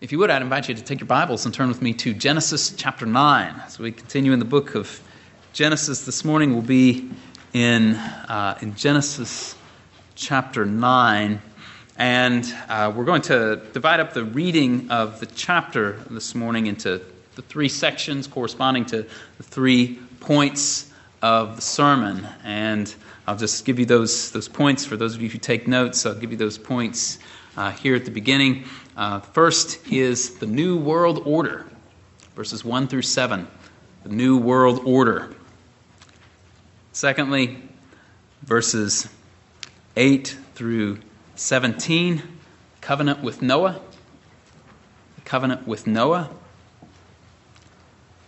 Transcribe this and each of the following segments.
If you would, I'd invite you to take your Bibles and turn with me to Genesis chapter 9. As we continue in the book of Genesis this morning, we'll be in, uh, in Genesis chapter 9. And uh, we're going to divide up the reading of the chapter this morning into the three sections corresponding to the three points of the sermon. And I'll just give you those, those points for those of you who take notes. I'll give you those points uh, here at the beginning. Uh, first is the New World Order, verses 1 through 7. The New World Order. Secondly, verses 8 through 17, covenant with Noah. Covenant with Noah.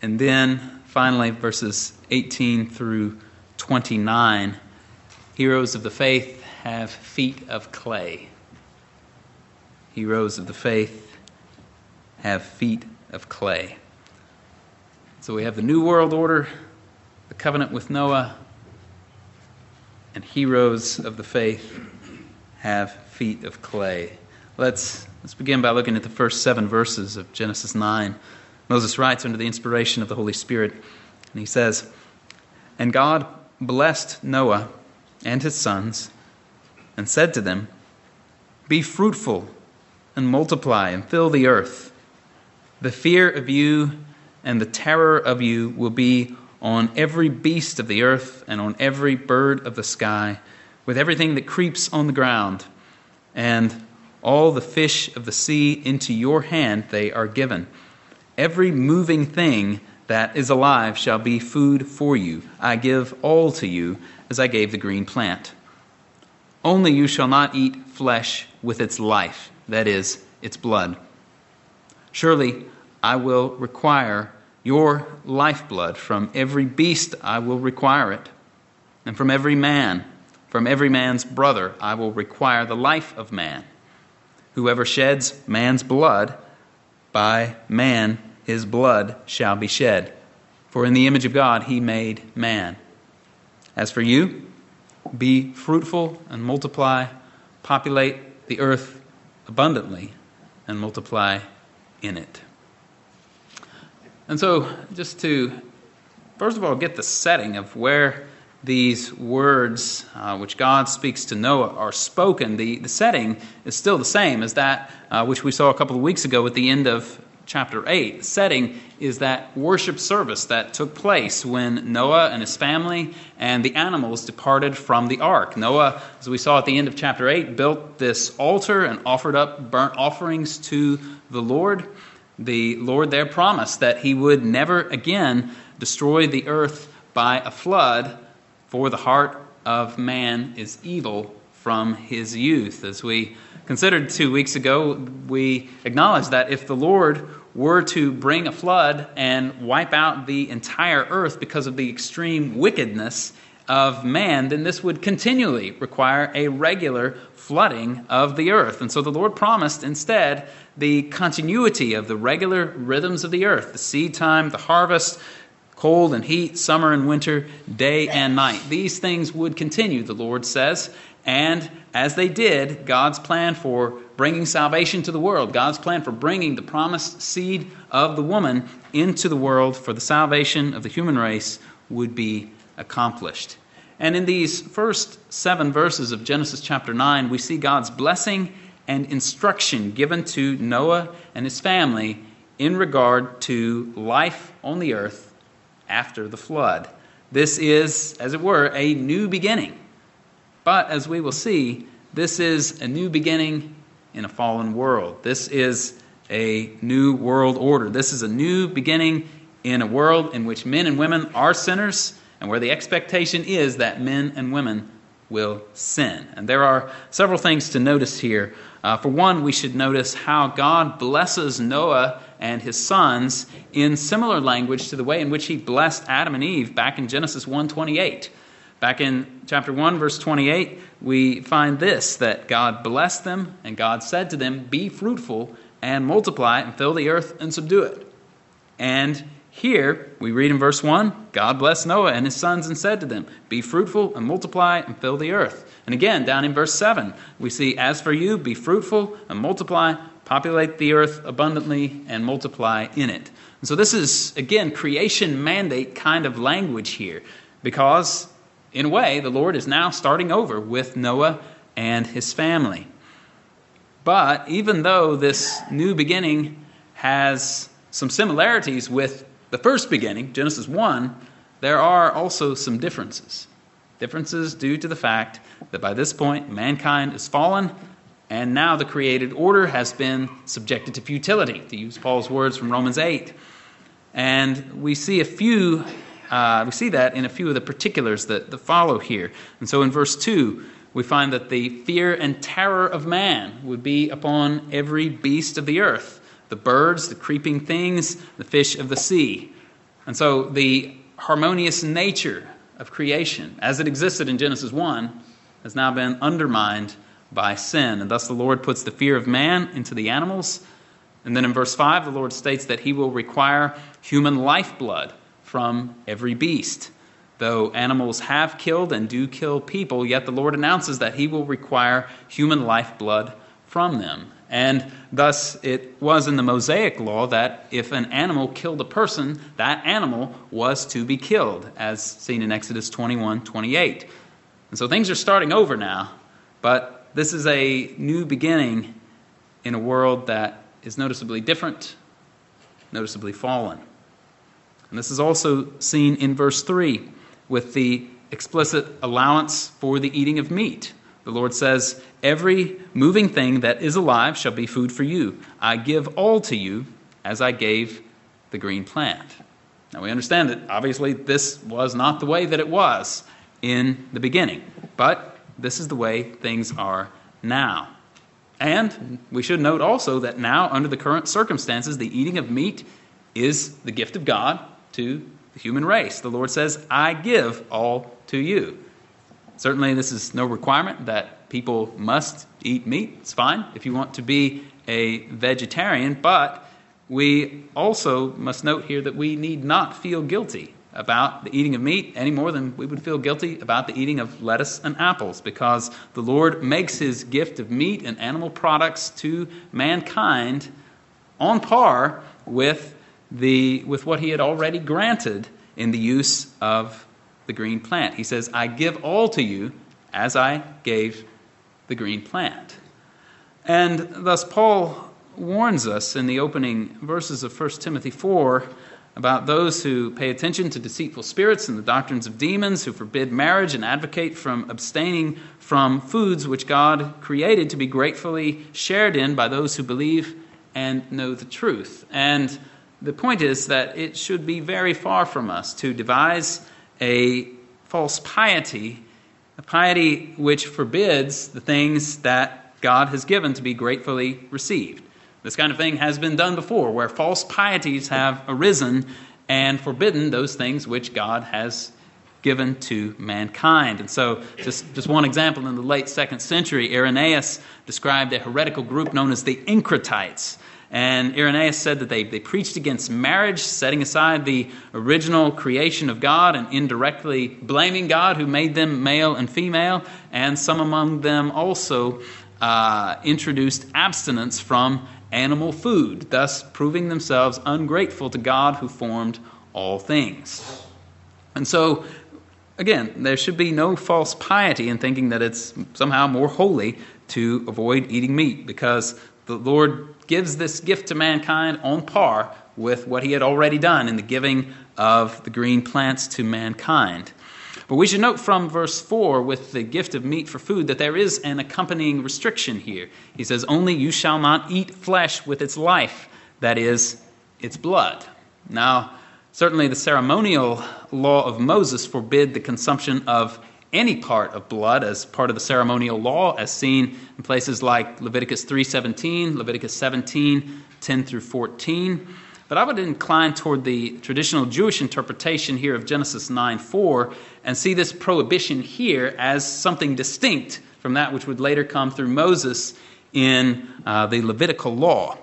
And then finally, verses 18 through 29, heroes of the faith have feet of clay heroes of the faith have feet of clay. So we have the New World Order, the covenant with Noah, and heroes of the faith have feet of clay. Let's, let's begin by looking at the first seven verses of Genesis 9. Moses writes under the inspiration of the Holy Spirit, and he says, And God blessed Noah and his sons, and said to them, Be fruitful and multiply and fill the earth. The fear of you and the terror of you will be on every beast of the earth and on every bird of the sky, with everything that creeps on the ground. And all the fish of the sea into your hand they are given. Every moving thing that is alive shall be food for you. I give all to you as I gave the green plant. Only you shall not eat flesh with its life that is, its blood. Surely I will require your lifeblood. From every beast I will require it. And from every man, from every man's brother, I will require the life of man. Whoever sheds man's blood, by man his blood shall be shed. For in the image of God he made man. As for you, be fruitful and multiply, populate the earth abundantly and multiply in it. And so, just to first of all get the setting of where these words, uh, which God speaks to Noah, are spoken, the, the setting is still the same as that uh, which we saw a couple of weeks ago at the end of chapter 8. The setting is that worship service that took place when Noah and his family and the animals departed from the ark. Noah, as we saw at the end of chapter 8, built this altar and offered up burnt offerings to the Lord. The Lord there promised that he would never again destroy the earth by a flood, for the heart of man is evil from his youth. As we considered two weeks ago, we acknowledged that if the Lord were to bring a flood and wipe out the entire earth because of the extreme wickedness of man, then this would continually require a regular flooding of the earth. And so the Lord promised instead the continuity of the regular rhythms of the earth the seed time, the harvest, cold and heat, summer and winter, day and night. These things would continue, the Lord says. And as they did, God's plan for bringing salvation to the world, God's plan for bringing the promised seed of the woman into the world for the salvation of the human race would be accomplished. And in these first seven verses of Genesis chapter 9, we see God's blessing and instruction given to Noah and his family in regard to life on the earth after the flood. This is, as it were, a new beginning. But as we will see, this is a new beginning in a fallen world. This is a new world order. This is a new beginning in a world in which men and women are sinners and where the expectation is that men and women will sin. And there are several things to notice here. Uh, for one, we should notice how God blesses Noah and his sons in similar language to the way in which he blessed Adam and Eve back in Genesis 1:28. Back in chapter 1, verse 28, we find this that God blessed them, and God said to them, Be fruitful and multiply and fill the earth and subdue it. And here we read in verse 1 God blessed Noah and his sons and said to them, Be fruitful and multiply and fill the earth. And again, down in verse 7, we see, As for you, be fruitful and multiply, populate the earth abundantly, and multiply in it. And so, this is, again, creation mandate kind of language here, because, in a way, the Lord is now starting over with Noah and his family. But even though this new beginning has some similarities with the first beginning, Genesis 1, there are also some differences. Differences due to the fact that by this point mankind is fallen and now the created order has been subjected to futility, to use Paul's words from Romans 8. And we see a few, uh, we see that in a few of the particulars that, that follow here. And so in verse 2, we find that the fear and terror of man would be upon every beast of the earth the birds, the creeping things, the fish of the sea. And so the harmonious nature of creation, as it existed in Genesis 1, has now been undermined by sin. And thus the Lord puts the fear of man into the animals. And then in verse 5, the Lord states that he will require human lifeblood from every beast. Though animals have killed and do kill people, yet the Lord announces that he will require human lifeblood from them. And thus, it was in the Mosaic law that if an animal killed a person, that animal was to be killed, as seen in Exodus 21 28. And so things are starting over now, but this is a new beginning in a world that is noticeably different, noticeably fallen. And this is also seen in verse 3 with the explicit allowance for the eating of meat. The Lord says, Every moving thing that is alive shall be food for you. I give all to you as I gave the green plant. Now we understand that obviously this was not the way that it was in the beginning, but this is the way things are now. And we should note also that now, under the current circumstances, the eating of meat is the gift of God to the human race. The Lord says, I give all to you. Certainly, this is no requirement that people must eat meat. It's fine if you want to be a vegetarian, but we also must note here that we need not feel guilty about the eating of meat any more than we would feel guilty about the eating of lettuce and apples because the Lord makes his gift of meat and animal products to mankind on par with, the, with what he had already granted in the use of the green plant. He says, I give all to you as I gave the green plant. And thus, Paul warns us in the opening verses of 1 Timothy 4 about those who pay attention to deceitful spirits and the doctrines of demons, who forbid marriage and advocate from abstaining from foods which God created to be gratefully shared in by those who believe and know the truth. And the point is that it should be very far from us to devise a false piety, a piety which forbids the things that God has given to be gratefully received. This kind of thing has been done before, where false pieties have arisen and forbidden those things which God has given to mankind. And so, just, just one example in the late second century, Irenaeus described a heretical group known as the Encratites. And Irenaeus said that they, they preached against marriage, setting aside the original creation of God and indirectly blaming God who made them male and female. And some among them also uh, introduced abstinence from animal food, thus proving themselves ungrateful to God who formed all things. And so, again, there should be no false piety in thinking that it's somehow more holy to avoid eating meat because the Lord gives this gift to mankind on par with what he had already done in the giving of the green plants to mankind. But we should note from verse 4 with the gift of meat for food that there is an accompanying restriction here. He says, Only you shall not eat flesh with its life, that is, its blood. Now, certainly the ceremonial law of Moses forbid the consumption of any part of blood as part of the ceremonial law, as seen in places like Leviticus 3:17, Leviticus 17, 10 through 14. But I would incline toward the traditional Jewish interpretation here of Genesis 9 4 and see this prohibition here as something distinct from that which would later come through Moses in uh, the Levitical law.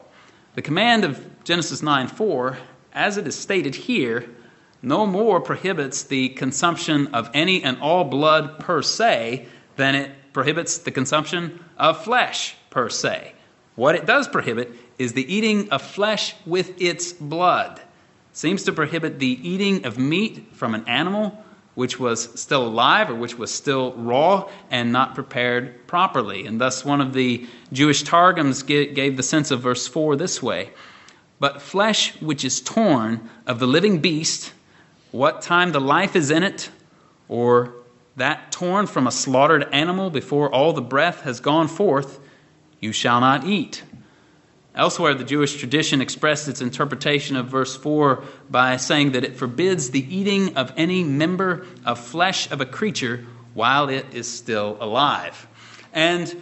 The command of Genesis 9 4, as it is stated here, no more prohibits the consumption of any and all blood per se than it prohibits the consumption of flesh per se. What it does prohibit is the eating of flesh with its blood. Seems to prohibit the eating of meat from an animal which was still alive or which was still raw and not prepared properly. And thus, one of the Jewish Targums gave the sense of verse 4 this way But flesh which is torn of the living beast, what time the life is in it, or that torn from a slaughtered animal before all the breath has gone forth, you shall not eat. Elsewhere, the Jewish tradition expressed its interpretation of verse 4 by saying that it forbids the eating of any member of flesh of a creature while it is still alive. And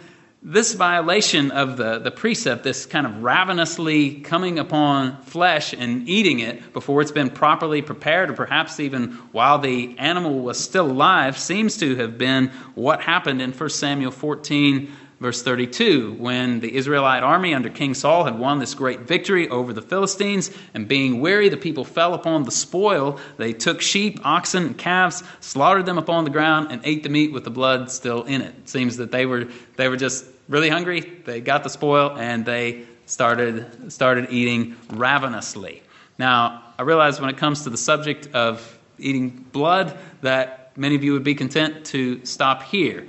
this violation of the, the precept, this kind of ravenously coming upon flesh and eating it before it's been properly prepared, or perhaps even while the animal was still alive, seems to have been what happened in 1 Samuel 14 Verse 32 When the Israelite army under King Saul had won this great victory over the Philistines, and being weary, the people fell upon the spoil. They took sheep, oxen, and calves, slaughtered them upon the ground, and ate the meat with the blood still in it. It seems that they were, they were just really hungry. They got the spoil, and they started, started eating ravenously. Now, I realize when it comes to the subject of eating blood that many of you would be content to stop here.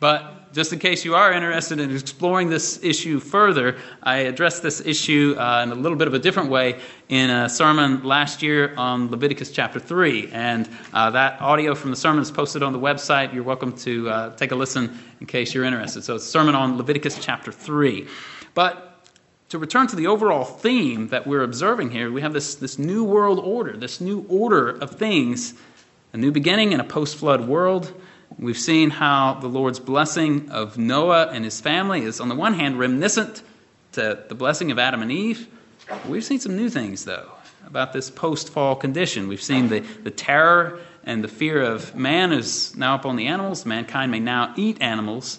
But just in case you are interested in exploring this issue further, I addressed this issue uh, in a little bit of a different way in a sermon last year on Leviticus chapter 3. And uh, that audio from the sermon is posted on the website. You're welcome to uh, take a listen in case you're interested. So it's a sermon on Leviticus chapter 3. But to return to the overall theme that we're observing here, we have this, this new world order, this new order of things, a new beginning in a post flood world We've seen how the Lord's blessing of Noah and his family is, on the one hand, reminiscent to the blessing of Adam and Eve. We've seen some new things, though, about this post fall condition. We've seen the, the terror and the fear of man is now upon the animals. Mankind may now eat animals.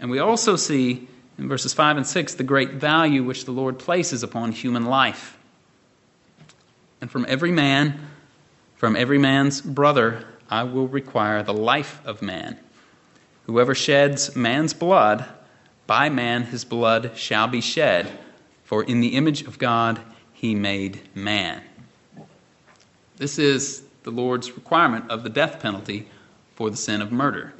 And we also see in verses 5 and 6 the great value which the Lord places upon human life. And from every man, from every man's brother, I will require the life of man. Whoever sheds man's blood, by man his blood shall be shed, for in the image of God he made man. This is the Lord's requirement of the death penalty for the sin of murder.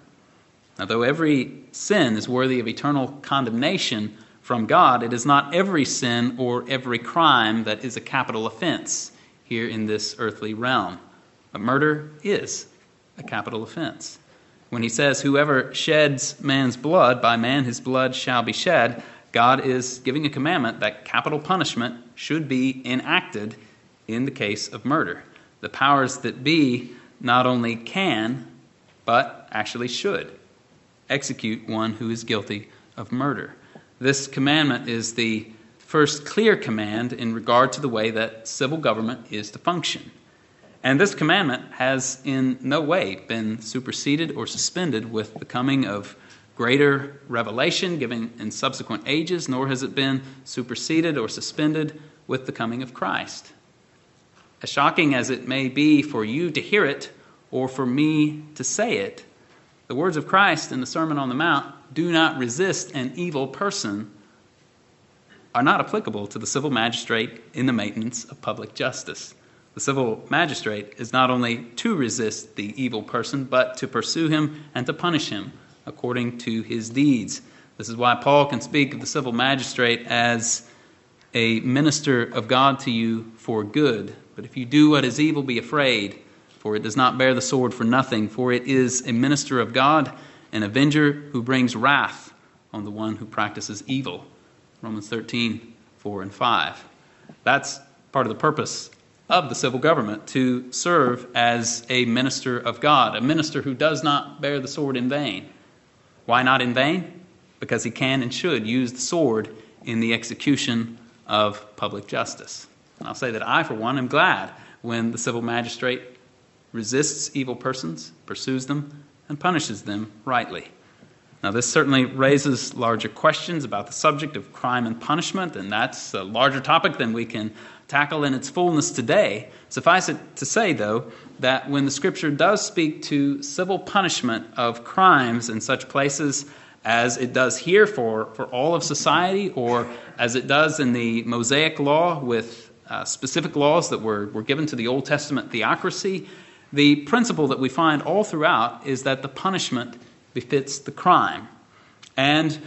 Now, though every sin is worthy of eternal condemnation from God, it is not every sin or every crime that is a capital offense here in this earthly realm. But murder is a capital offense. When he says, Whoever sheds man's blood, by man his blood shall be shed, God is giving a commandment that capital punishment should be enacted in the case of murder. The powers that be not only can, but actually should execute one who is guilty of murder. This commandment is the first clear command in regard to the way that civil government is to function. And this commandment has in no way been superseded or suspended with the coming of greater revelation given in subsequent ages, nor has it been superseded or suspended with the coming of Christ. As shocking as it may be for you to hear it or for me to say it, the words of Christ in the Sermon on the Mount, do not resist an evil person, are not applicable to the civil magistrate in the maintenance of public justice. The civil magistrate is not only to resist the evil person, but to pursue him and to punish him according to his deeds. This is why Paul can speak of the civil magistrate as a minister of God to you for good. But if you do what is evil, be afraid, for it does not bear the sword for nothing, for it is a minister of God, an avenger who brings wrath on the one who practices evil. Romans 13, 4 and 5. That's part of the purpose of the civil government to serve as a minister of God, a minister who does not bear the sword in vain. Why not in vain? Because he can and should use the sword in the execution of public justice. And I'll say that I, for one, am glad when the civil magistrate resists evil persons, pursues them, and punishes them rightly. Now, this certainly raises larger questions about the subject of crime and punishment, and that's a larger topic than we can tackle in its fullness today. Suffice it to say, though, that when the scripture does speak to civil punishment of crimes in such places as it does here for, for all of society, or as it does in the Mosaic law with uh, specific laws that were, were given to the Old Testament theocracy, the principle that we find all throughout is that the punishment befits the crime. And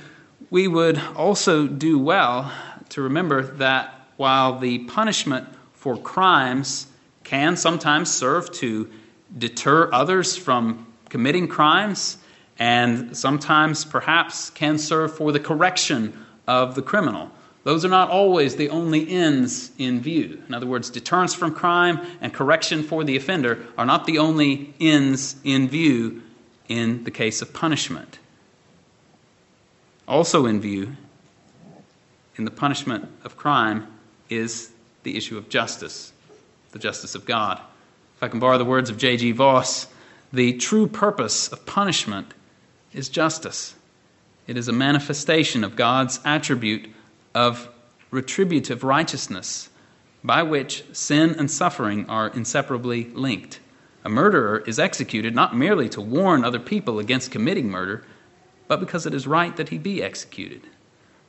we would also do well to remember that while the punishment for crimes can sometimes serve to deter others from committing crimes, and sometimes perhaps can serve for the correction of the criminal. Those are not always the only ends in view. In other words, deterrence from crime and correction for the offender are not the only ends in view in the case of punishment. Also, in view in the punishment of crime is the issue of justice, the justice of God. If I can borrow the words of J.G. Vos, the true purpose of punishment is justice. It is a manifestation of God's attribute of retributive righteousness, by which sin and suffering are inseparably linked. A murderer is executed not merely to warn other people against committing murder, but because it is right that he be executed.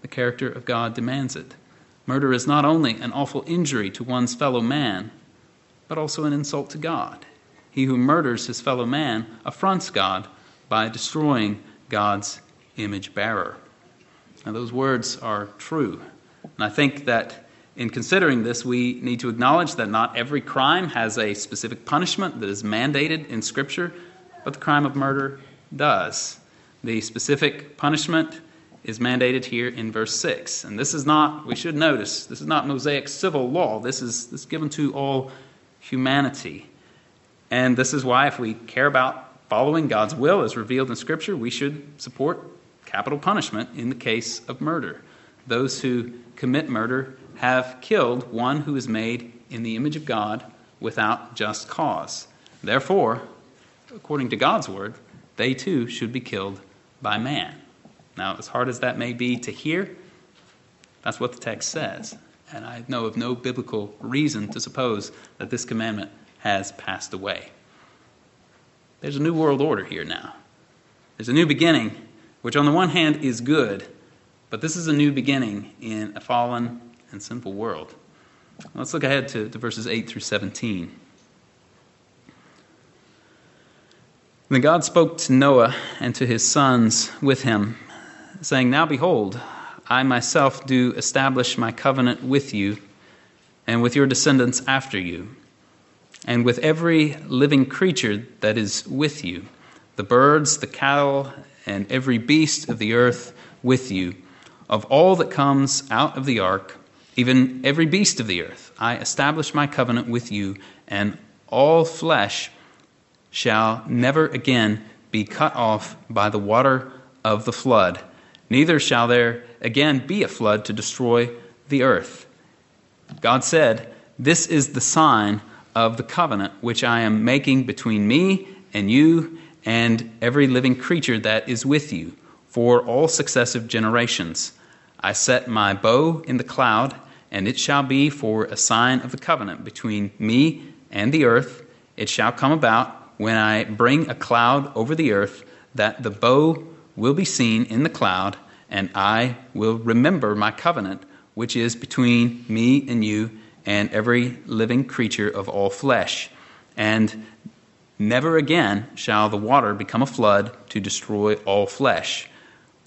The character of God demands it. Murder is not only an awful injury to one's fellow man, but also an insult to God. He who murders his fellow man affronts God by destroying God's image bearer. Now, those words are true. And I think that in considering this, we need to acknowledge that not every crime has a specific punishment that is mandated in Scripture, but the crime of murder does. The specific punishment is mandated here in verse 6. And this is not, we should notice, this is not Mosaic civil law. This is, this is given to all humanity. And this is why, if we care about following God's will as revealed in Scripture, we should support capital punishment in the case of murder. Those who commit murder have killed one who is made in the image of God without just cause. Therefore, according to God's word, they too should be killed by man. Now, as hard as that may be to hear, that's what the text says. And I know of no biblical reason to suppose that this commandment has passed away. There's a new world order here now. There's a new beginning, which on the one hand is good, but this is a new beginning in a fallen and sinful world. Let's look ahead to, to verses 8 through 17. Then God spoke to Noah and to his sons with him, saying, Now behold, I myself do establish my covenant with you and with your descendants after you and with every living creature that is with you, the birds, the cattle, and every beast of the earth with you, of all that comes out of the ark, even every beast of the earth. I establish my covenant with you, and all flesh shall never again be cut off by the water of the flood, neither shall there again be a flood to destroy the earth. God said, This is the sign of the covenant which I am making between me and you and every living creature that is with you for all successive generations. I set my bow in the cloud, and it shall be for a sign of the covenant between me and the earth. It shall come about when I bring a cloud over the earth that the bow will be seen in the cloud, and I will remember my covenant, which is between me and you and every living creature of all flesh. And never again shall the water become a flood to destroy all flesh.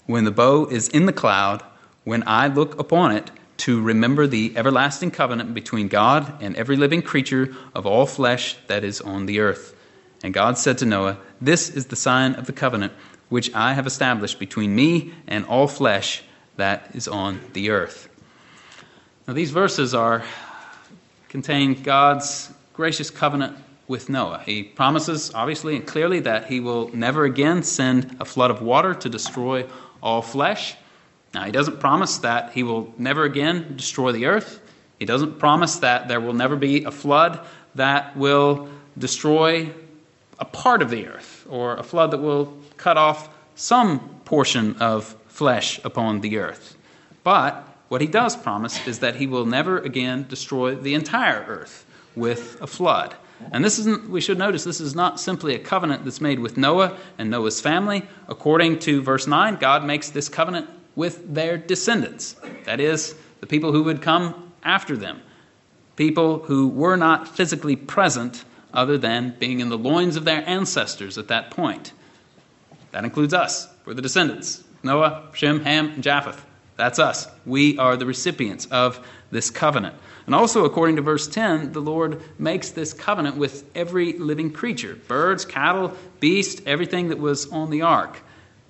When the bow is in the cloud, when I look upon it to remember the everlasting covenant between God and every living creature of all flesh that is on the earth. And God said to Noah, This is the sign of the covenant which I have established between me and all flesh that is on the earth. Now, these verses are contain God's gracious covenant with Noah. He promises, obviously and clearly, that he will never again send a flood of water to destroy all flesh. Now, he doesn't promise that he will never again destroy the earth. He doesn't promise that there will never be a flood that will destroy a part of the earth or a flood that will cut off some portion of flesh upon the earth. But what he does promise is that he will never again destroy the entire earth with a flood. And this isn't, we should notice, this is not simply a covenant that's made with Noah and Noah's family. According to verse 9, God makes this covenant with their descendants. That is, the people who would come after them. People who were not physically present other than being in the loins of their ancestors at that point. That includes us. We're the descendants Noah, Shem, Ham, and Japheth. That's us. We are the recipients of this covenant. And also, according to verse 10, the Lord makes this covenant with every living creature birds, cattle, beast, everything that was on the ark.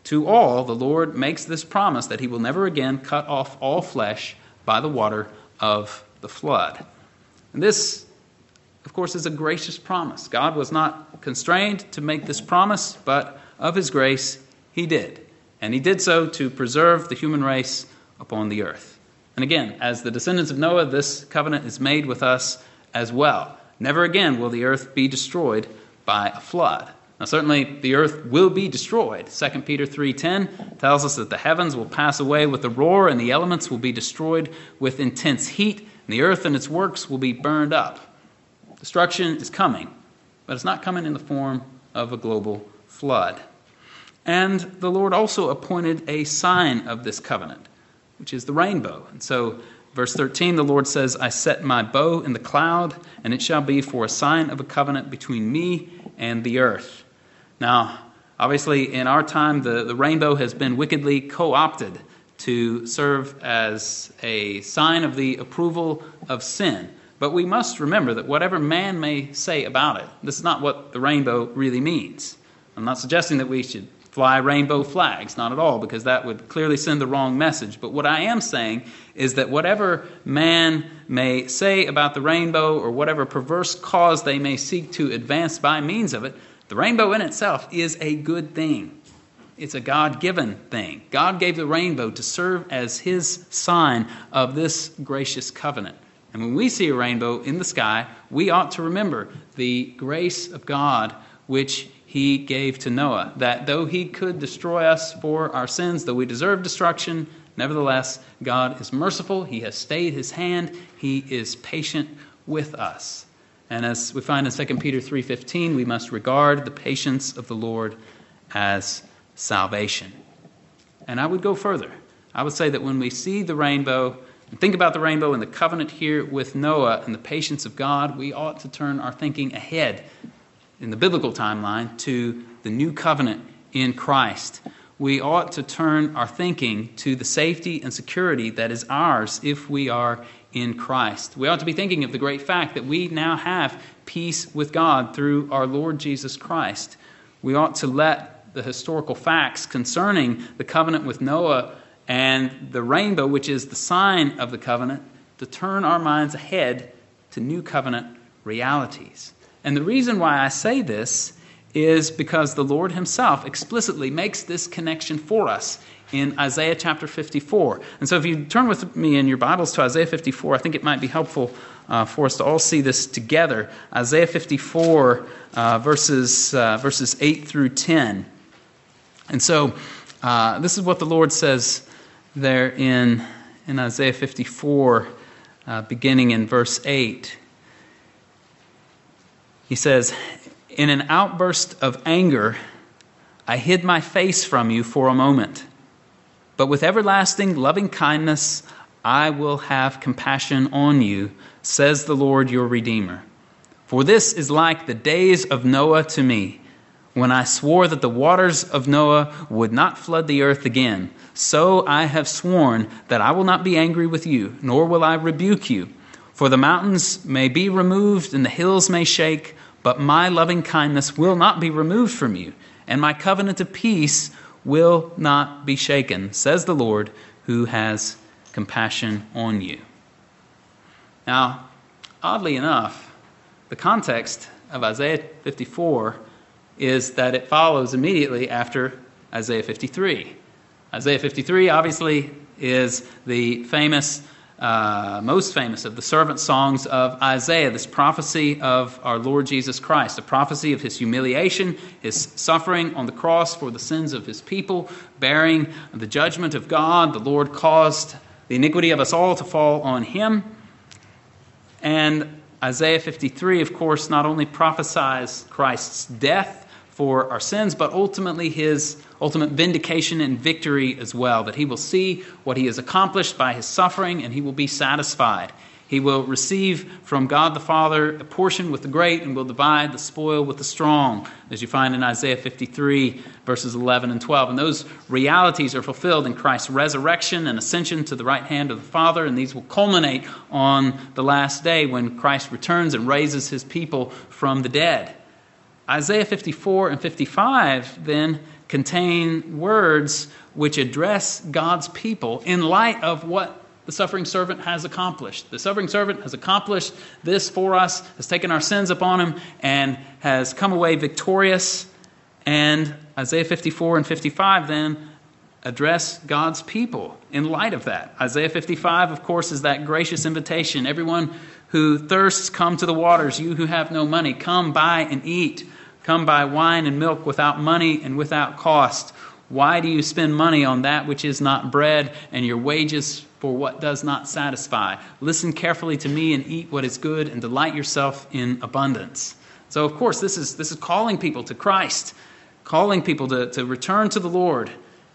To all, the Lord makes this promise that he will never again cut off all flesh by the water of the flood. And this, of course, is a gracious promise. God was not constrained to make this promise, but of his grace, he did. And he did so to preserve the human race upon the earth. And again, as the descendants of Noah, this covenant is made with us as well. Never again will the earth be destroyed by a flood. Now certainly the earth will be destroyed. 2 Peter 3:10 tells us that the heavens will pass away with a roar and the elements will be destroyed with intense heat and the earth and its works will be burned up. Destruction is coming, but it's not coming in the form of a global flood. And the Lord also appointed a sign of this covenant which is the rainbow. And so, verse 13, the Lord says, I set my bow in the cloud, and it shall be for a sign of a covenant between me and the earth. Now, obviously, in our time, the, the rainbow has been wickedly co opted to serve as a sign of the approval of sin. But we must remember that whatever man may say about it, this is not what the rainbow really means. I'm not suggesting that we should fly rainbow flags. Not at all, because that would clearly send the wrong message. But what I am saying is that whatever man may say about the rainbow or whatever perverse cause they may seek to advance by means of it, the rainbow in itself is a good thing. It's a God given thing. God gave the rainbow to serve as his sign of this gracious covenant. And when we see a rainbow in the sky, we ought to remember the grace of God which he gave to Noah, that though he could destroy us for our sins, though we deserve destruction, nevertheless, God is merciful. He has stayed his hand. He is patient with us. And as we find in 2 Peter 3:15, we must regard the patience of the Lord as salvation. And I would go further. I would say that when we see the rainbow and think about the rainbow and the covenant here with Noah and the patience of God, we ought to turn our thinking ahead in the biblical timeline to the new covenant in Christ. We ought to turn our thinking to the safety and security that is ours if we are in Christ. We ought to be thinking of the great fact that we now have peace with God through our Lord Jesus Christ. We ought to let the historical facts concerning the covenant with Noah and the rainbow, which is the sign of the covenant, to turn our minds ahead to new covenant realities. And the reason why I say this is because the Lord Himself explicitly makes this connection for us in Isaiah chapter 54. And so if you turn with me in your Bibles to Isaiah 54, I think it might be helpful uh, for us to all see this together. Isaiah 54, uh, verses, uh, verses 8 through 10. And so uh, this is what the Lord says there in, in Isaiah 54, uh, beginning in verse 8. He says, In an outburst of anger, I hid my face from you for a moment. But with everlasting loving kindness, I will have compassion on you, says the Lord your Redeemer. For this is like the days of Noah to me, when I swore that the waters of Noah would not flood the earth again. So I have sworn that I will not be angry with you, nor will I rebuke you. For the mountains may be removed and the hills may shake, but my loving kindness will not be removed from you, and my covenant of peace will not be shaken, says the Lord, who has compassion on you. Now, oddly enough, the context of Isaiah 54 is that it follows immediately after Isaiah 53. Isaiah 53 obviously is the famous uh, most famous of the servant songs of Isaiah, this prophecy of our Lord Jesus Christ, a prophecy of his humiliation, his suffering on the cross for the sins of his people, bearing the judgment of God. The Lord caused the iniquity of us all to fall on him. And Isaiah 53, of course, not only prophesies Christ's death for our sins, but ultimately his ultimate vindication and victory as well. That he will see what he has accomplished by his suffering and he will be satisfied. He will receive from God the Father a portion with the great and will divide the spoil with the strong, as you find in Isaiah 53, verses 11 and 12. And those realities are fulfilled in Christ's resurrection and ascension to the right hand of the Father, and these will culminate on the last day when Christ returns and raises his people from the dead. Isaiah 54 and 55 then contain words which address God's people in light of what the suffering servant has accomplished. The suffering servant has accomplished this for us, has taken our sins upon him, and has come away victorious. And Isaiah 54 and 55 then address God's people in light of that. Isaiah 55, of course, is that gracious invitation. Everyone who thirsts, come to the waters. You who have no money, come buy and eat. Come buy wine and milk without money and without cost. Why do you spend money on that which is not bread, and your wages for what does not satisfy. Listen carefully to me and eat what is good, and delight yourself in abundance. So, of course, this is, this is calling people to Christ, calling people to, to return to the Lord.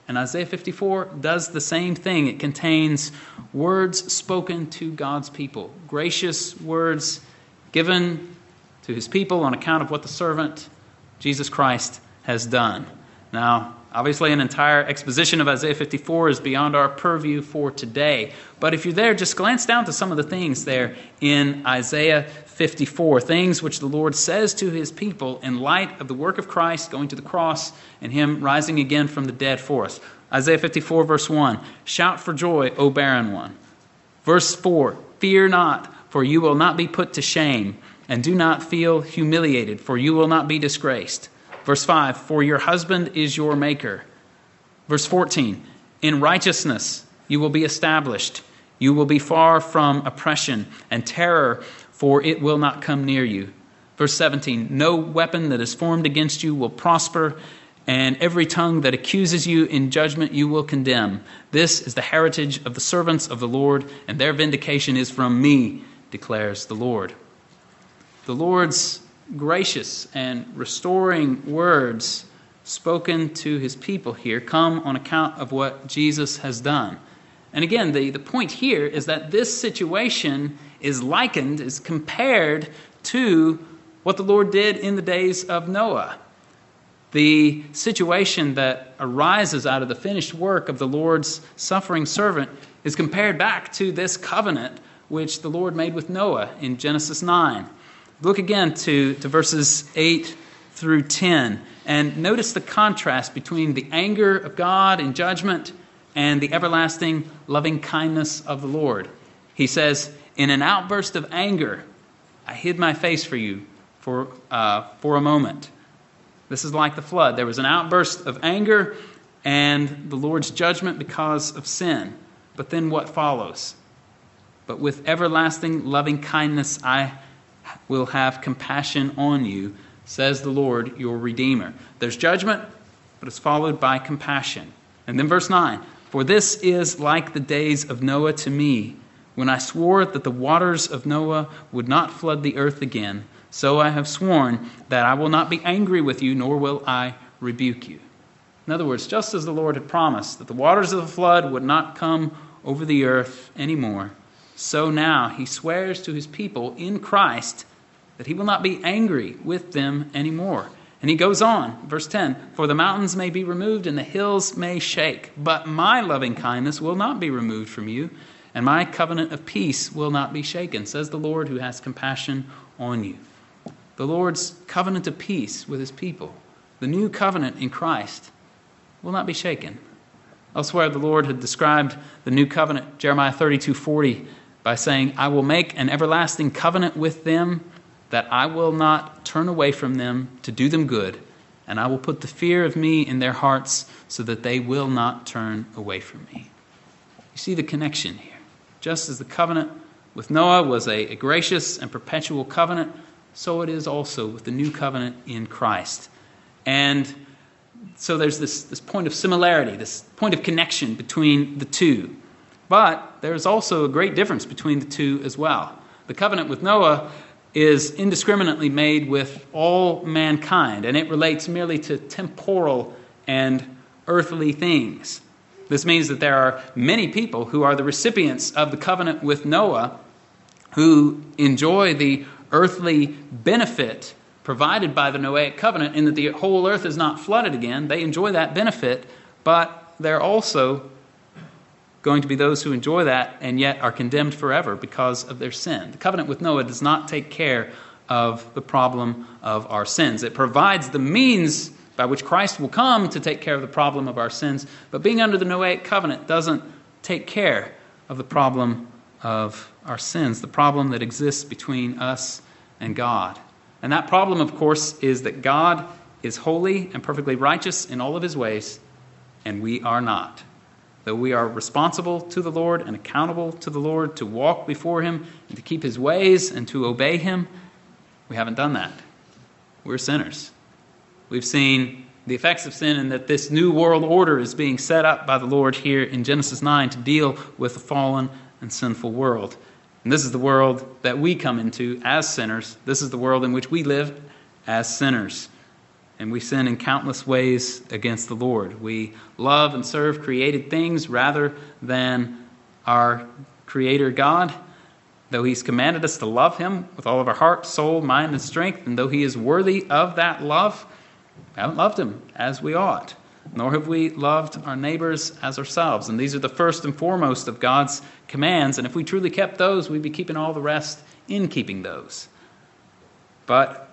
And Isaiah 54 does the same thing. It contains words spoken to God's people, gracious words given to his people on account of what the servant, Jesus Christ, has done. Now, Obviously, an entire exposition of Isaiah 54 is beyond our purview for today. But if you're there, just glance down to some of the things there in Isaiah 54, things which the Lord says to his people in light of the work of Christ going to the cross and him rising again from the dead for us. Isaiah 54, verse 1 Shout for joy, O barren one. Verse 4 Fear not, for you will not be put to shame, and do not feel humiliated, for you will not be disgraced. Verse 5 For your husband is your maker. Verse 14 In righteousness you will be established. You will be far from oppression and terror, for it will not come near you. Verse 17 No weapon that is formed against you will prosper, and every tongue that accuses you in judgment you will condemn. This is the heritage of the servants of the Lord, and their vindication is from me, declares the Lord. The Lord's gracious and restoring words spoken to his people here come on account of what Jesus has done. And again, the, the point here is that this situation is likened, is compared to what the Lord did in the days of Noah. The situation that arises out of the finished work of the Lord's suffering servant is compared back to this covenant which the Lord made with Noah in Genesis 9. Look again to, to verses 8 through 10 and notice the contrast between the anger of God in judgment and the everlasting loving kindness of the Lord. He says, In an outburst of anger, I hid my face for you for, uh, for a moment. This is like the flood. There was an outburst of anger and the Lord's judgment because of sin. But then what follows? But with everlasting loving kindness, I will have compassion on you, says the Lord your Redeemer. There's judgment, but it's followed by compassion. And then verse 9 For this is like the days of Noah to me, when I swore that the waters of Noah would not flood the earth again. So I have sworn that I will not be angry with you, nor will I rebuke you. In other words, just as the Lord had promised that the waters of the flood would not come over the earth anymore, so now he swears to his people in Christ that he will not be angry with them anymore. And he goes on, verse 10 For the mountains may be removed and the hills may shake, but my loving kindness will not be removed from you, and my covenant of peace will not be shaken, says the Lord who has compassion on you. The Lord's covenant of peace with his people, the new covenant in Christ, will not be shaken. Elsewhere, the Lord had described the new covenant, Jeremiah 32 40, by saying, I will make an everlasting covenant with them that I will not turn away from them to do them good, and I will put the fear of me in their hearts so that they will not turn away from me. You see the connection here. Just as the covenant with Noah was a, a gracious and perpetual covenant, so it is also with the new covenant in Christ. And so there's this, this point of similarity, this point of connection between the two. But there's also a great difference between the two as well. The covenant with Noah is indiscriminately made with all mankind, and it relates merely to temporal and earthly things. This means that there are many people who are the recipients of the covenant with Noah who enjoy the earthly benefit provided by the Noahic covenant in that the whole earth is not flooded again. They enjoy that benefit, but they're also going to be those who enjoy that and yet are condemned forever because of their sin. The covenant with Noah does not take care of the problem of our sins. It provides the means by which Christ will come to take care of the problem of our sins, but being under the Noahic covenant doesn't take care of the problem of our sins, the problem that exists between us and God. And that problem, of course, is that God is holy and perfectly righteous in all of his ways, and we are not. Though we are responsible to the Lord and accountable to the Lord to walk before him and to keep his ways and to obey him, we haven't done that. We're sinners. We've seen the effects of sin and that this new world order is being set up by the Lord here in Genesis 9 to deal with the fallen and sinful world. And this is the world that we come into as sinners. This is the world in which we live as sinners. And we sin in countless ways against the Lord. We love and serve created things rather than our Creator God. Though He's commanded us to love Him with all of our heart, soul, mind, and strength, and though He is worthy of that love, we haven't loved Him as we ought nor have we loved our neighbors as ourselves. And these are the first and foremost of God's commands. And if we truly kept those, we'd be keeping all the rest in keeping those. But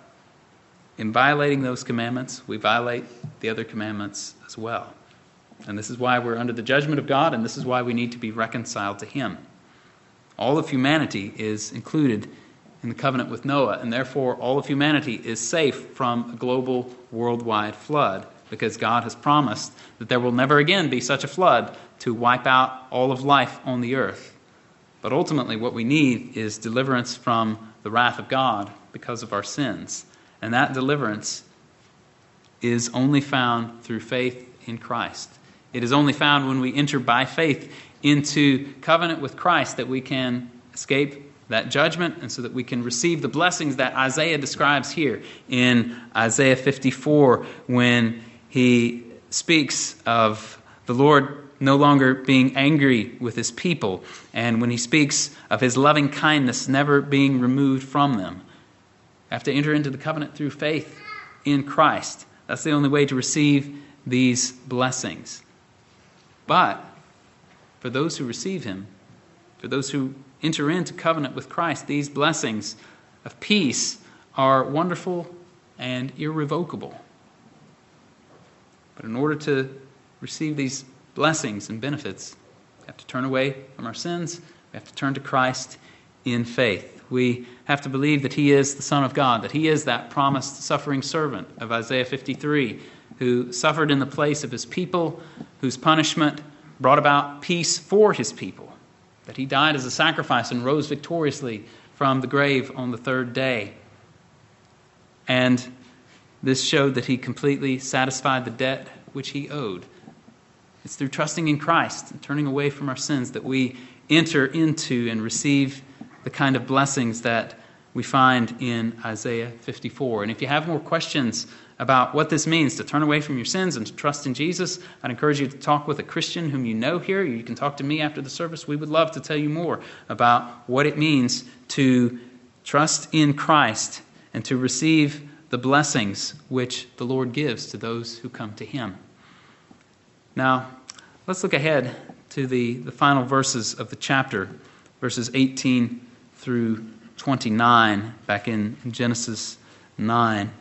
in violating those commandments, we violate the other commandments as well. And this is why we're under the judgment of God, and this is why we need to be reconciled to Him. All of humanity is included in the covenant with Noah, and therefore all of humanity is safe from a global worldwide flood because God has promised that there will never again be such a flood to wipe out all of life on the earth. But ultimately, what we need is deliverance from the wrath of God because of our sins. And that deliverance is only found through faith in Christ. It is only found when we enter by faith into covenant with Christ that we can escape that judgment and so that we can receive the blessings that Isaiah describes here in Isaiah 54 when he speaks of the Lord no longer being angry with his people, and when he speaks of his loving kindness never being removed from them. Have to enter into the covenant through faith in Christ. That's the only way to receive these blessings. But for those who receive him, for those who enter into covenant with Christ, these blessings of peace are wonderful and irrevocable. But in order to receive these blessings and benefits, we have to turn away from our sins. We have to turn to Christ in faith. We have to believe that He is the Son of God, that He is that promised suffering servant of Isaiah 53, who suffered in the place of His people, whose punishment brought about peace for His people, that He died as a sacrifice and rose victoriously from the grave on the third day. And this showed that he completely satisfied the debt which he owed. It's through trusting in Christ and turning away from our sins that we enter into and receive the kind of blessings that we find in Isaiah 54. And if you have more questions about what this means to turn away from your sins and to trust in Jesus, I'd encourage you to talk with a Christian whom you know here. You can talk to me after the service. We would love to tell you more about what it means to trust in Christ and to receive the blessings which the Lord gives to those who come to Him. Now, let's look ahead to the, the final verses of the chapter, verses 18 through 29, back in, Genesis 9,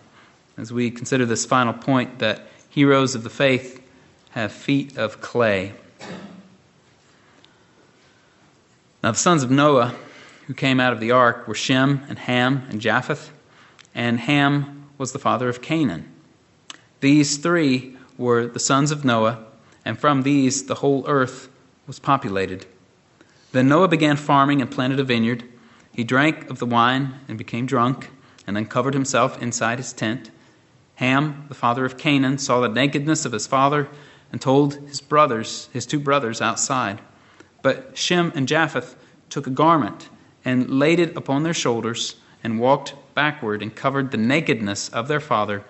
as we consider this final point that heroes of the faith have feet of clay. Now, the sons of Noah who came out of the ark were Shem and Ham and Japheth, and Ham was the father of Canaan. These three were the sons of Noah, and from these the whole earth was populated. Then Noah began farming and planted a vineyard. He drank of the wine and became drunk, and then covered himself inside his tent. Ham, the father of Canaan, saw the nakedness of his father and told his brothers, his two brothers, outside. But Shem and Japheth took a garment and laid it upon their shoulders and walked backward and covered the nakedness of their father,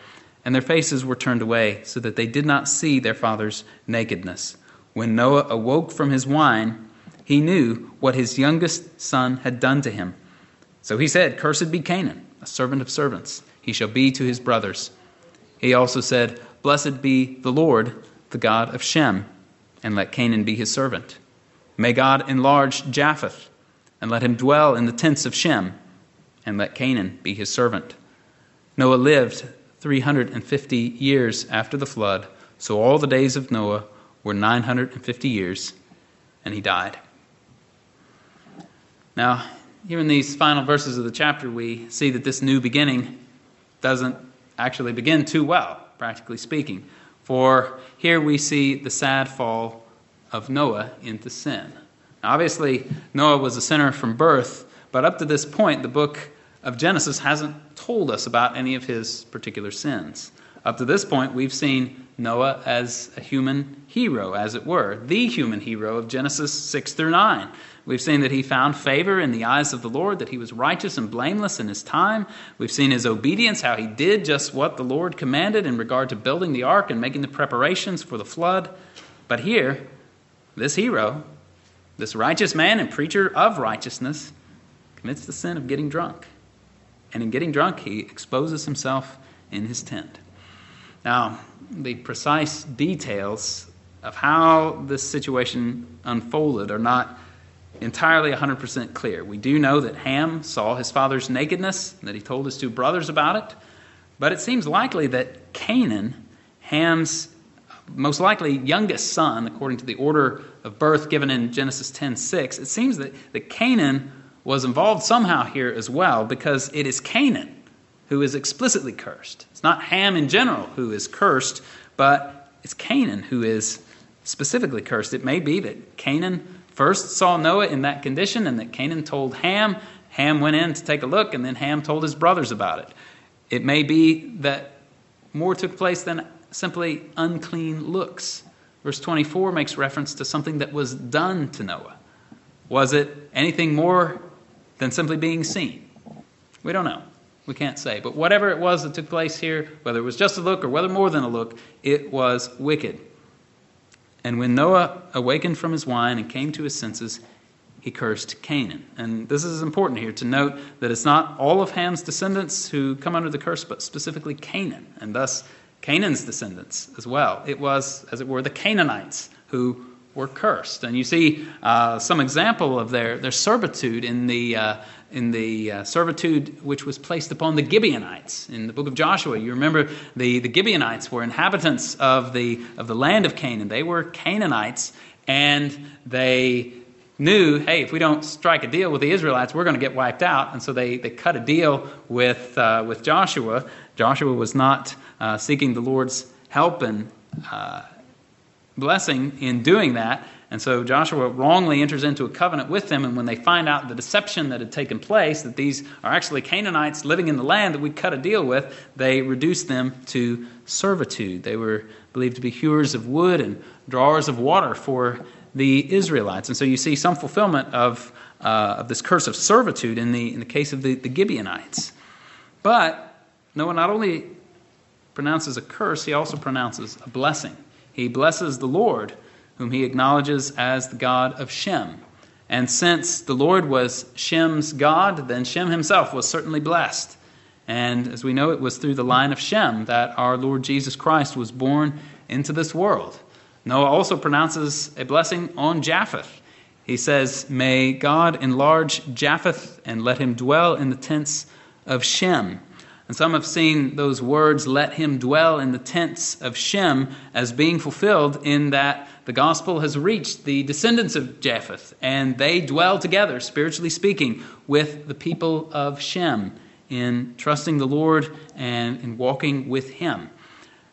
and their faces were turned away, so that they did not see their father's nakedness. When Noah awoke from his wine, he knew what his youngest son had done to him. So he said, Cursed be Canaan, a servant of servants. He shall be to his brothers. He also said, Blessed be the Lord, the God of Shem, and let Canaan be his servant. May God enlarge Japheth, and let him dwell in the tents of Shem, and let Canaan be his servant. Noah lived 350 years after the flood, so all the days of Noah were 950 years, and he died. Now, here in these final verses of the chapter, we see that this new beginning doesn't actually begin too well, practically speaking. For here we see the sad fall of Noah into sin. Now, obviously, Noah was a sinner from birth, but up to this point, the book of Genesis hasn't told us about any of his particular sins. Up to this point, we've seen Noah as a human hero, as it were, the human hero of Genesis 6 through 9. We've seen that he found favor in the eyes of the Lord, that he was righteous and blameless in his time. We've seen his obedience, how he did just what the Lord commanded in regard to building the ark and making the preparations for the flood. But here, this hero, this righteous man and preacher of righteousness, commits the sin of getting drunk. And in getting drunk, he exposes himself in his tent. Now, the precise details of how this situation unfolded are not entirely 100% clear. We do know that Ham saw his father's nakedness, that he told his two brothers about it, but it seems likely that Canaan, Ham's most likely youngest son, according to the order of birth given in Genesis 10:6, it seems that, that Canaan was involved somehow here as well, because it is Canaan who is explicitly cursed. It's not Ham in general who is cursed, but it's Canaan who is specifically cursed. It may be that Canaan first saw Noah in that condition and that Canaan told Ham. Ham went in to take a look, and then Ham told his brothers about it. It may be that more took place than simply unclean looks. Verse 24 makes reference to something that was done to Noah. Was it anything more than simply being seen? We don't know. We can't say. But whatever it was that took place here, whether it was just a look or whether more than a look, it was wicked. And when Noah awakened from his wine and came to his senses, he cursed Canaan. And this is important here to note that it's not all of Ham's descendants who come under the curse, but specifically Canaan, and thus Canaan's descendants as well. It was, as it were, the Canaanites who were cursed. And you see uh, some example of their, their servitude in the, uh, in the uh, servitude which was placed upon the Gibeonites in the book of Joshua. You remember the, the Gibeonites were inhabitants of the, of the land of Canaan. They were Canaanites, and they knew, hey, if we don't strike a deal with the Israelites, we're going to get wiped out. And so they, they cut a deal with, uh, with Joshua. Joshua was not uh, seeking the Lord's help and uh, blessing in doing that. And so Joshua wrongly enters into a covenant with them. And when they find out the deception that had taken place, that these are actually Canaanites living in the land that we cut a deal with, they reduce them to servitude. They were believed to be hewers of wood and drawers of water for the Israelites. And so you see some fulfillment of, uh, of this curse of servitude in the, in the case of the, the Gibeonites. But Noah not only pronounces a curse, he also pronounces a blessing. He blesses the Lord, whom he acknowledges as the God of Shem. And since the Lord was Shem's God, then Shem himself was certainly blessed. And as we know, it was through the line of Shem that our Lord Jesus Christ was born into this world. Noah also pronounces a blessing on Japheth. He says, May God enlarge Japheth and let him dwell in the tents of Shem. And some have seen those words, let him dwell in the tents of Shem, as being fulfilled in that the gospel has reached the descendants of Japheth, and they dwell together, spiritually speaking, with the people of Shem in trusting the Lord and in walking with him.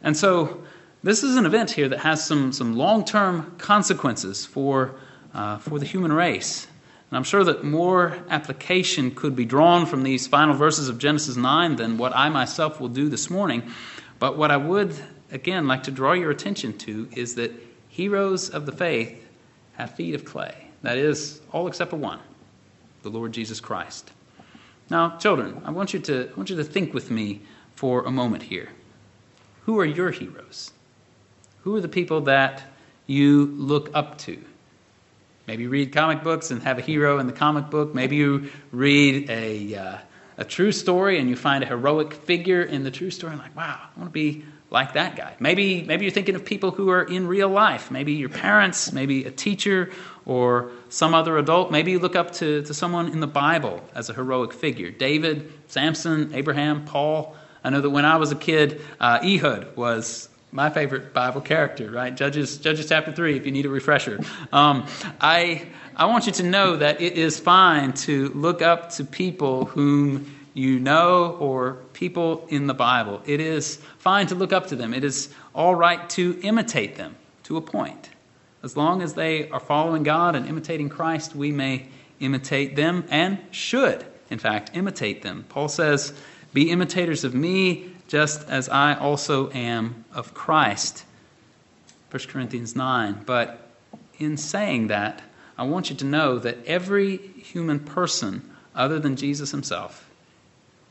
And so, this is an event here that has some, some long term consequences for, uh, for the human race. And I'm sure that more application could be drawn from these final verses of Genesis 9 than what I myself will do this morning. But what I would, again, like to draw your attention to is that heroes of the faith have feet of clay. That is, all except for one the Lord Jesus Christ. Now, children, I want you to, I want you to think with me for a moment here. Who are your heroes? Who are the people that you look up to? Maybe you read comic books and have a hero in the comic book. Maybe you read a, uh, a true story and you find a heroic figure in the true story. And like, wow, I want to be like that guy. Maybe, maybe you're thinking of people who are in real life. Maybe your parents, maybe a teacher or some other adult. Maybe you look up to, to someone in the Bible as a heroic figure David, Samson, Abraham, Paul. I know that when I was a kid, uh, Ehud was my favorite Bible character, right? Judges, Judges chapter 3, if you need a refresher. Um, I, I want you to know that it is fine to look up to people whom you know or people in the Bible. It is fine to look up to them. It is all right to imitate them to a point. As long as they are following God and imitating Christ, we may imitate them and should, in fact, imitate them. Paul says, Be imitators of me, just as I also am of Christ. 1 Corinthians 9. But in saying that, I want you to know that every human person, other than Jesus himself,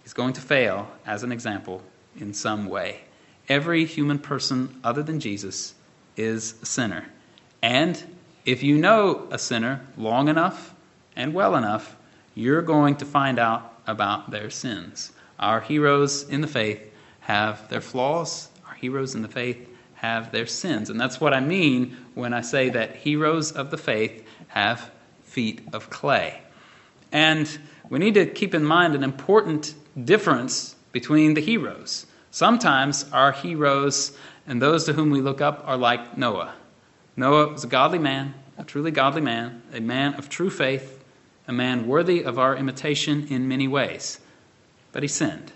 is going to fail as an example in some way. Every human person, other than Jesus, is a sinner. And if you know a sinner long enough and well enough, you're going to find out about their sins. Our heroes in the faith have their flaws, our heroes in the faith have their sins. And that's what I mean when I say that heroes of the faith have feet of clay. And we need to keep in mind an important difference between the heroes. Sometimes our heroes and those to whom we look up are like Noah. Noah was a godly man, a truly godly man, a man of true faith, a man worthy of our imitation in many ways. But he sinned.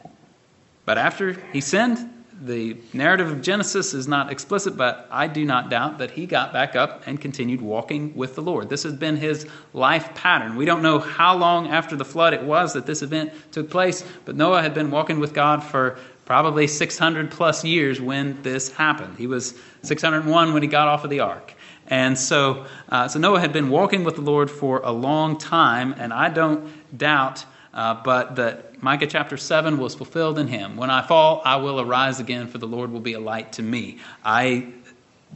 But after he sinned, the narrative of Genesis is not explicit, but I do not doubt that he got back up and continued walking with the Lord. This has been his life pattern. We don't know how long after the flood it was that this event took place, but Noah had been walking with God for probably 600 plus years when this happened. He was 601 when he got off of the ark. And so, uh, so Noah had been walking with the Lord for a long time, and I don't doubt uh, but that Micah chapter 7 was fulfilled in him. When I fall, I will arise again, for the Lord will be a light to me. I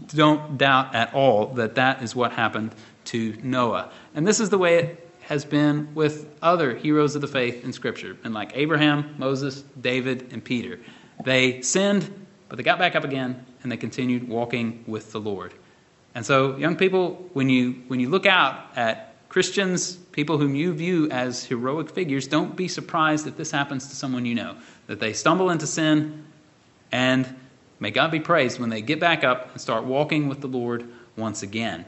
don't doubt at all that that is what happened to Noah. And this is the way it has been with other heroes of the faith in Scripture, and like Abraham, Moses, David, and Peter. They sinned, but they got back up again, and they continued walking with the Lord. And so, young people, when you, when you look out at Christians, people whom you view as heroic figures, don't be surprised if this happens to someone you know, that they stumble into sin, and may God be praised when they get back up and start walking with the Lord once again.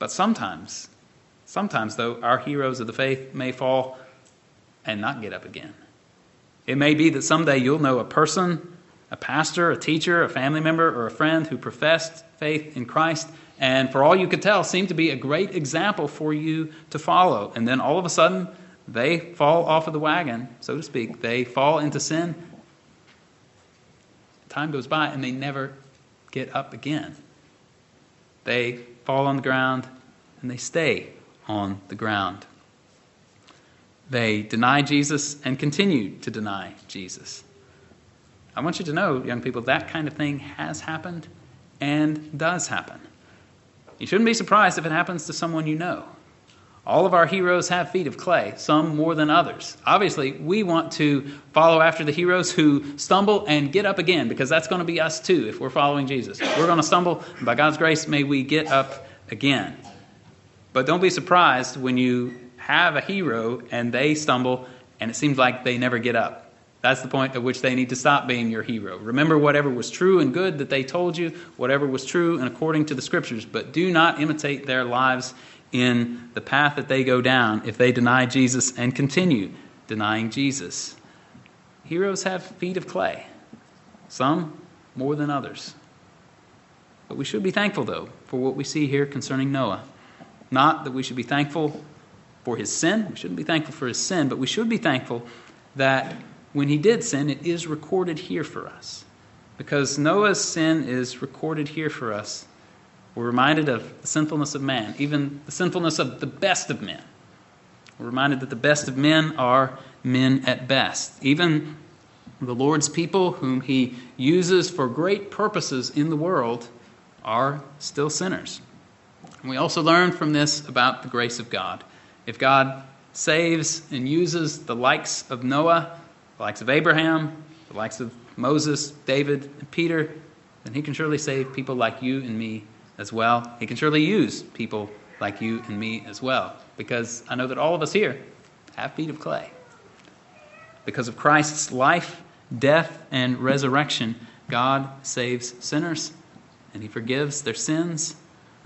But sometimes, sometimes though, our heroes of the faith may fall and not get up again. It may be that someday you'll know a person, a pastor, a teacher, a family member, or a friend who professed faith in Christ and for all you could tell, seemed to be a great example for you to follow. And then all of a sudden, they fall off of the wagon, so to speak. They fall into sin. Time goes by, and they never get up again. They fall on the ground, and they stay on the ground. They deny Jesus and continue to deny Jesus. I want you to know, young people, that kind of thing has happened and does happen. You shouldn't be surprised if it happens to someone you know. All of our heroes have feet of clay, some more than others. Obviously, we want to follow after the heroes who stumble and get up again, because that's going to be us too if we're following Jesus. We're going to stumble, and by God's grace, may we get up again. But don't be surprised when you have a hero and they stumble and it seems like they never get up. That's the point at which they need to stop being your hero. Remember whatever was true and good that they told you, whatever was true and according to the scriptures, but do not imitate their lives in the path that they go down if they deny Jesus and continue denying Jesus. Heroes have feet of clay, some more than others. But we should be thankful, though, for what we see here concerning Noah. Not that we should be thankful for his sin, we shouldn't be thankful for his sin, but we should be thankful that when he did sin, it is recorded here for us. Because Noah's sin is recorded here for us, we're reminded of the sinfulness of man, even the sinfulness of the best of men. We're reminded that the best of men are men at best. Even the Lord's people, whom he uses for great purposes in the world, are still sinners. We also learn from this about the grace of God. If God saves and uses the likes of Noah, the likes of Abraham, the likes of Moses, David, and Peter, then he can surely save people like you and me as well. He can surely use people like you and me as well, because I know that all of us here have feet of clay. Because of Christ's life, death, and resurrection, God saves sinners and he forgives their sins.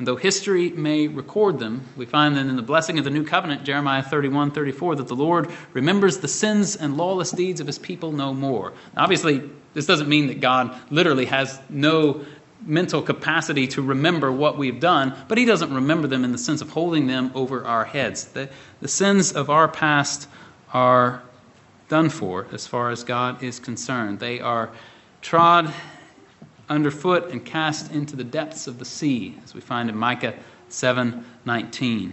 And though history may record them, we find that in the blessing of the new covenant, Jeremiah 31 34, that the Lord remembers the sins and lawless deeds of his people no more. Now, obviously, this doesn't mean that God literally has no mental capacity to remember what we've done, but he doesn't remember them in the sense of holding them over our heads. The, the sins of our past are done for as far as God is concerned. They are trod underfoot and cast into the depths of the sea, as we find in Micah 7:19.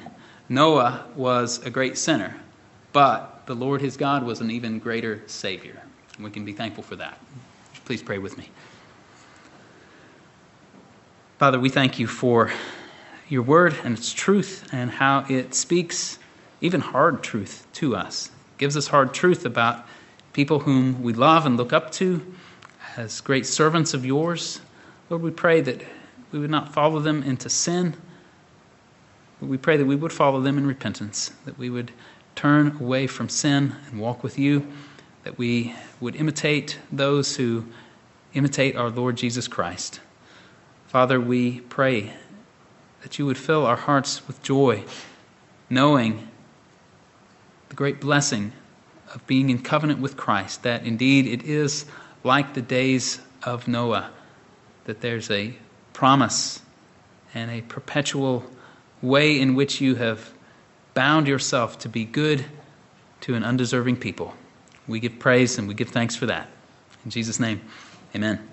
Noah was a great sinner, but the Lord his God was an even greater savior. And we can be thankful for that. Please pray with me. Father, we thank you for your word and its truth and how it speaks even hard truth to us. Gives us hard truth about people whom we love and look up to as great servants of yours. Lord, we pray that we would not follow them into sin. We pray that we would follow them in repentance, that we would turn away from sin and walk with you, that we would imitate those who imitate our Lord Jesus Christ. Father, we pray that you would fill our hearts with joy, knowing the great blessing of being in covenant with Christ, that indeed it is like the days of Noah, that there's a promise and a perpetual way in which you have bound yourself to be good to an undeserving people. We give praise and we give thanks for that. In Jesus' name, amen.